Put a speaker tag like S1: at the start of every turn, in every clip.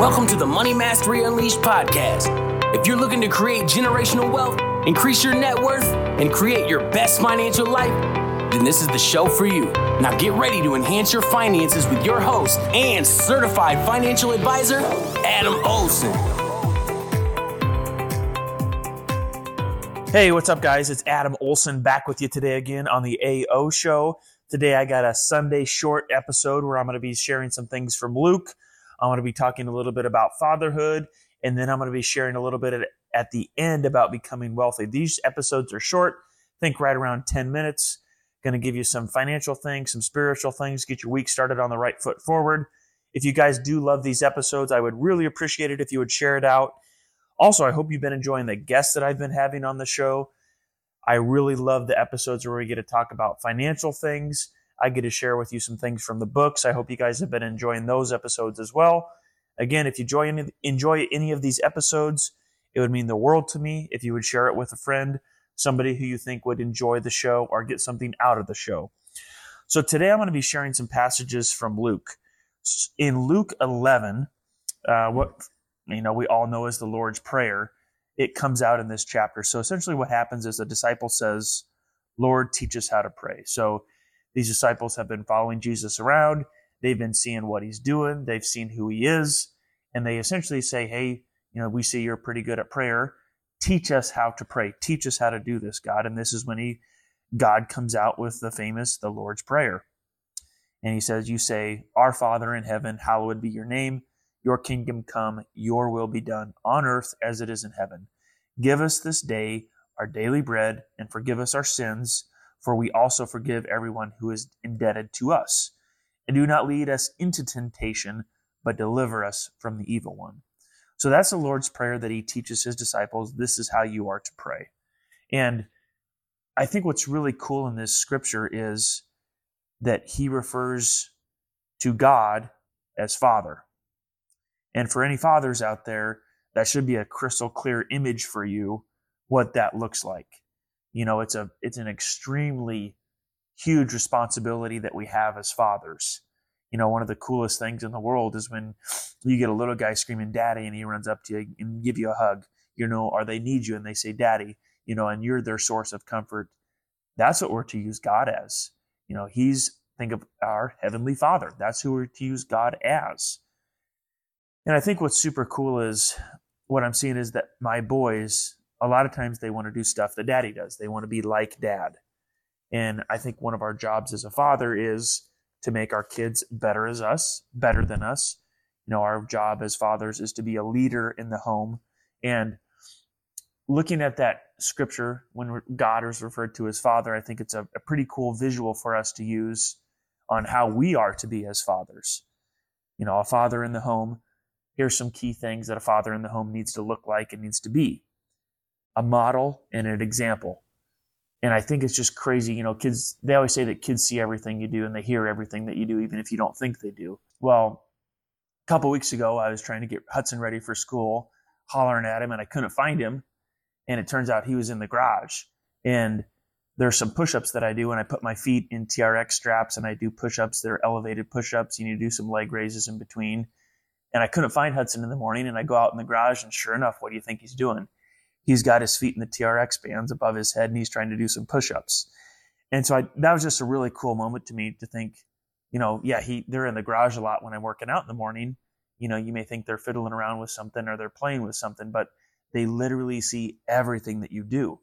S1: Welcome to the Money Mastery Unleashed podcast. If you're looking to create generational wealth, increase your net worth, and create your best financial life, then this is the show for you. Now get ready to enhance your finances with your host and certified financial advisor, Adam Olson.
S2: Hey, what's up, guys? It's Adam Olson back with you today again on the AO Show. Today, I got a Sunday short episode where I'm going to be sharing some things from Luke. I'm going to be talking a little bit about fatherhood, and then I'm going to be sharing a little bit at, at the end about becoming wealthy. These episodes are short, think right around 10 minutes. Going to give you some financial things, some spiritual things, get your week started on the right foot forward. If you guys do love these episodes, I would really appreciate it if you would share it out. Also, I hope you've been enjoying the guests that I've been having on the show. I really love the episodes where we get to talk about financial things. I get to share with you some things from the books. I hope you guys have been enjoying those episodes as well. Again, if you enjoy any, enjoy any of these episodes, it would mean the world to me if you would share it with a friend, somebody who you think would enjoy the show or get something out of the show. So today I'm going to be sharing some passages from Luke. In Luke 11, uh, what you know we all know is the Lord's Prayer, it comes out in this chapter. So essentially, what happens is a disciple says, Lord, teach us how to pray. So these disciples have been following Jesus around. They've been seeing what he's doing. They've seen who he is. And they essentially say, Hey, you know, we see you're pretty good at prayer. Teach us how to pray. Teach us how to do this, God. And this is when he, God comes out with the famous, the Lord's Prayer. And he says, You say, Our Father in heaven, hallowed be your name. Your kingdom come, your will be done on earth as it is in heaven. Give us this day our daily bread and forgive us our sins, for we also forgive everyone who is indebted to us. And do not lead us into temptation, but deliver us from the evil one. So that's the Lord's Prayer that he teaches his disciples. This is how you are to pray. And I think what's really cool in this scripture is that he refers to God as Father. And for any fathers out there, that should be a crystal clear image for you what that looks like. You know, it's a it's an extremely huge responsibility that we have as fathers. You know, one of the coolest things in the world is when you get a little guy screaming daddy and he runs up to you and give you a hug, you know, or they need you and they say daddy, you know, and you're their source of comfort. That's what we're to use God as. You know, he's think of our heavenly father. That's who we're to use God as. And I think what's super cool is what I'm seeing is that my boys, a lot of times they want to do stuff that daddy does. They want to be like dad. And I think one of our jobs as a father is to make our kids better as us, better than us. You know, our job as fathers is to be a leader in the home. And looking at that scripture, when God is referred to as father, I think it's a, a pretty cool visual for us to use on how we are to be as fathers. You know, a father in the home here's some key things that a father in the home needs to look like and needs to be a model and an example. And I think it's just crazy. You know, kids, they always say that kids see everything you do and they hear everything that you do, even if you don't think they do. Well, a couple weeks ago, I was trying to get Hudson ready for school, hollering at him, and I couldn't find him. And it turns out he was in the garage. And there's some push-ups that I do when I put my feet in TRX straps and I do push-ups. They're elevated push-ups. You need to do some leg raises in between and I couldn't find Hudson in the morning. And I go out in the garage, and sure enough, what do you think he's doing? He's got his feet in the TRX bands above his head, and he's trying to do some push-ups. And so I, that was just a really cool moment to me to think, you know, yeah, he they're in the garage a lot when I'm working out in the morning. You know, you may think they're fiddling around with something or they're playing with something, but they literally see everything that you do.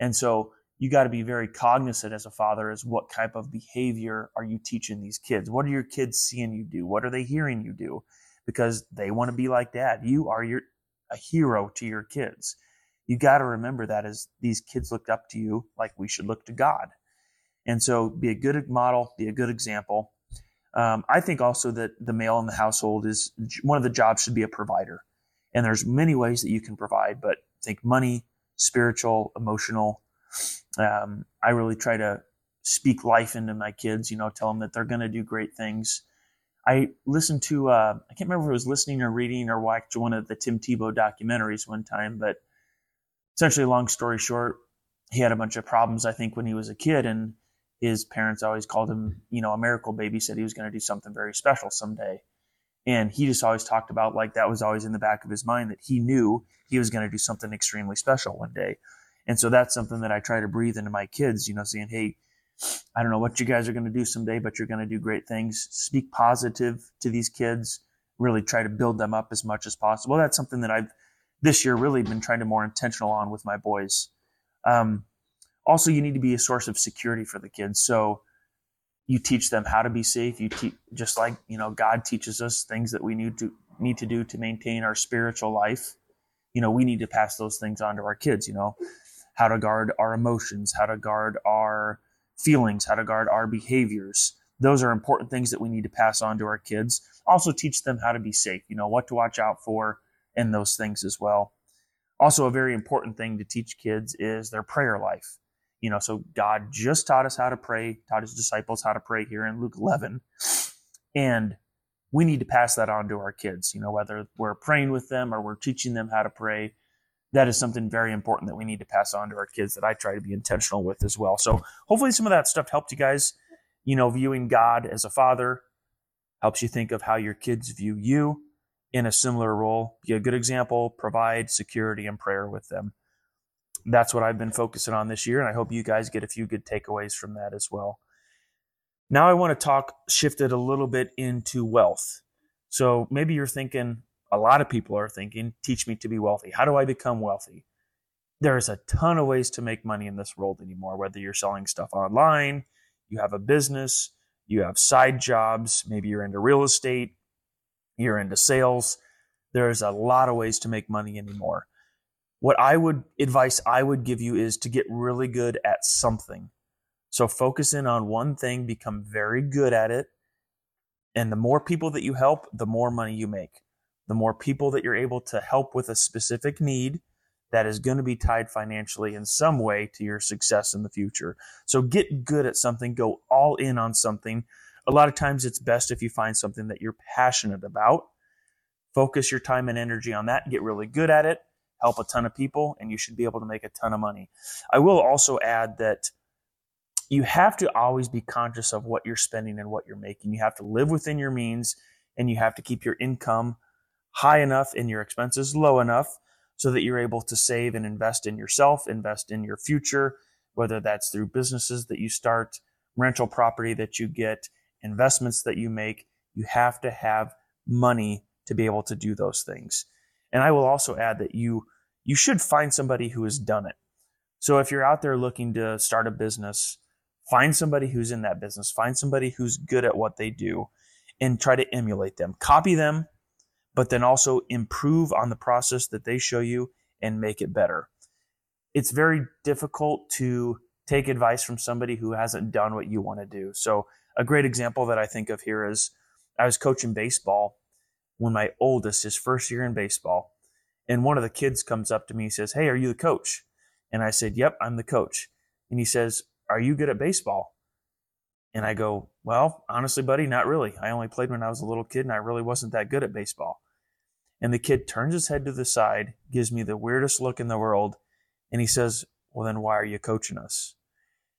S2: And so you got to be very cognizant as a father as what type of behavior are you teaching these kids? What are your kids seeing you do? What are they hearing you do? because they want to be like dad. You are your a hero to your kids. You got to remember that as these kids looked up to you, like we should look to God. And so be a good model, be a good example. Um, I think also that the male in the household is one of the jobs should be a provider. And there's many ways that you can provide, but think money, spiritual, emotional. Um, I really try to speak life into my kids, you know, tell them that they're going to do great things. I listened to uh, I can't remember if it was listening or reading or watched one of the Tim Tebow documentaries one time, but essentially, long story short, he had a bunch of problems. I think when he was a kid, and his parents always called him, you know, a miracle baby. Said he was going to do something very special someday, And he just always talked about like that was always in the back of his mind that he knew he was going to do something extremely special one day. And so that's something that I try to breathe into my kids, you know, saying, Hey, I don't know what you guys are going to do someday, but you're going to do great things. Speak positive to these kids, really try to build them up as much as possible. That's something that I've this year really been trying to more intentional on with my boys. Um, also, you need to be a source of security for the kids. So you teach them how to be safe. You teach just like you know God teaches us things that we need to need to do to maintain our spiritual life. You know, we need to pass those things on to our kids. You know, how to guard our emotions, how to guard our feelings, how to guard our behaviors. Those are important things that we need to pass on to our kids. Also, teach them how to be safe. You know, what to watch out for, and those things as well. Also, a very important thing to teach kids is their prayer life you know, so God just taught us how to pray, taught his disciples how to pray here in Luke 11. And we need to pass that on to our kids, you know, whether we're praying with them or we're teaching them how to pray. That is something very important that we need to pass on to our kids that I try to be intentional with as well. So hopefully some of that stuff helped you guys, you know, viewing God as a father helps you think of how your kids view you in a similar role. Be a good example, provide security and prayer with them that's what I've been focusing on this year. And I hope you guys get a few good takeaways from that as well. Now I want to talk, shifted a little bit into wealth. So maybe you're thinking, a lot of people are thinking, teach me to be wealthy. How do I become wealthy? There's a ton of ways to make money in this world anymore, whether you're selling stuff online, you have a business, you have side jobs, maybe you're into real estate, you're into sales. There's a lot of ways to make money anymore what I would advice I would give you is to get really good at something. So focus in on one thing, become very good at it. And the more people that you help, the more money you make. The more people that you're able to help with a specific need that is going to be tied financially in some way to your success in the future. So get good at something, go all in on something. A lot of times it's best if you find something that you're passionate about. Focus your time and energy on that, get really good at it help a ton of people and you should be able to make a ton of money. I will also add that you have to always be conscious of what you're spending and what you're making. You have to live within your means and you have to keep your income high enough and your expenses low enough so that you're able to save and invest in yourself, invest in your future, whether that's through businesses that you start, rental property that you get, investments that you make. You have to have money to be able to do those things. And I will also add that you you should find somebody who has done it. So if you're out there looking to start a business, find somebody who's in that business, find somebody who's good at what they do and try to emulate them. Copy them, but then also improve on the process that they show you and make it better. It's very difficult to take advice from somebody who hasn't done what you want to do. So a great example that I think of here is I was coaching baseball when my oldest, his first year in baseball, and one of the kids comes up to me and says, Hey, are you the coach? And I said, Yep, I'm the coach. And he says, Are you good at baseball? And I go, Well, honestly, buddy, not really. I only played when I was a little kid and I really wasn't that good at baseball. And the kid turns his head to the side, gives me the weirdest look in the world, and he says, Well, then why are you coaching us?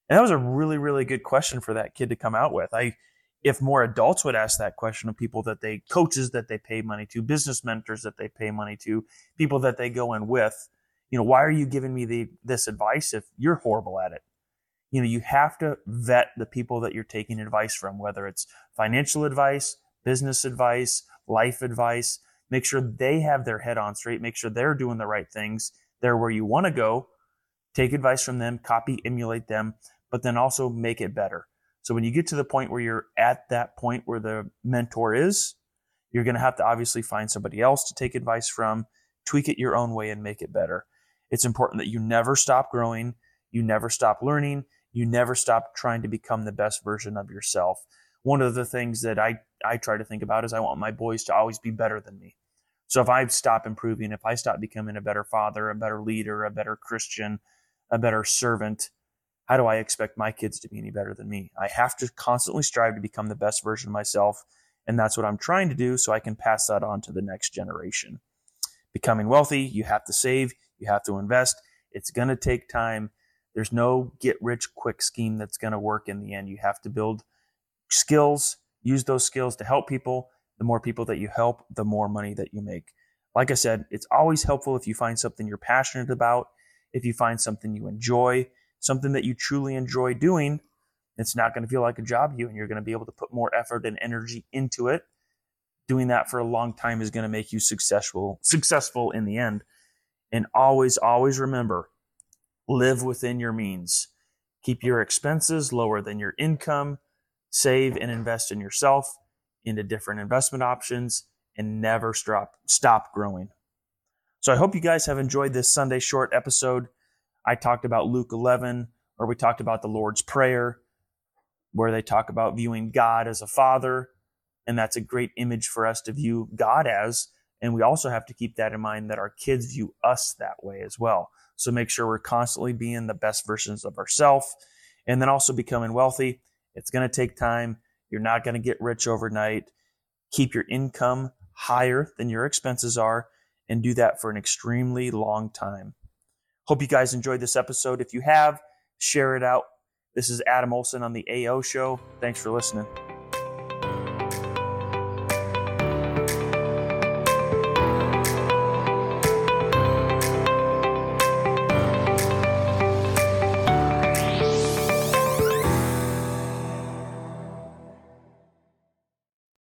S2: And that was a really, really good question for that kid to come out with. I if more adults would ask that question of people that they coaches that they pay money to business mentors that they pay money to people that they go in with you know why are you giving me the this advice if you're horrible at it? You know you have to vet the people that you're taking advice from whether it's financial advice business advice life advice. Make sure they have their head on straight. Make sure they're doing the right things. They're where you want to go take advice from them copy emulate them but then also make it better so when you get to the point where you're at that point where the mentor is, you're going to have to obviously find somebody else to take advice from, tweak it your own way and make it better. It's important that you never stop growing, you never stop learning, you never stop trying to become the best version of yourself. One of the things that I, I try to think about is I want my boys to always be better than me. So if I stop improving, if I stop becoming a better father, a better leader, a better Christian, a better servant, how do I expect my kids to be any better than me? I have to constantly strive to become the best version of myself. And that's what I'm trying to do so I can pass that on to the next generation. Becoming wealthy, you have to save, you have to invest. It's going to take time. There's no get rich quick scheme that's going to work in the end. You have to build skills, use those skills to help people, The more people that you help, the more money that you make. Like I said, it's always helpful if you find something you're passionate about, if you find something you enjoy, something that you truly enjoy doing. It's not going to feel like a job to you, and you're going to be able to put more effort and energy into it. Doing that for a long time is going to make you successful, successful in the end. And always, always remember, live within your means. Keep your expenses lower than your income. Save and invest in yourself into different investment options and never stop stop growing. So I hope you guys have enjoyed this Sunday short episode. I talked about Luke 11 where we talked about the Lord's prayer where they talk about viewing God as a father and that's a great image for us to view God as and we also have to keep that in mind that our kids view us that way as well. So make sure we're constantly being the best versions of ourselves and then also becoming wealthy. It's going to take time. You're not going to get rich overnight. Keep your income higher than your expenses are and do that for an extremely long time. Hope you guys enjoyed this episode. If you have, share it out. This is Adam Olson on the AO show. Thanks for listening.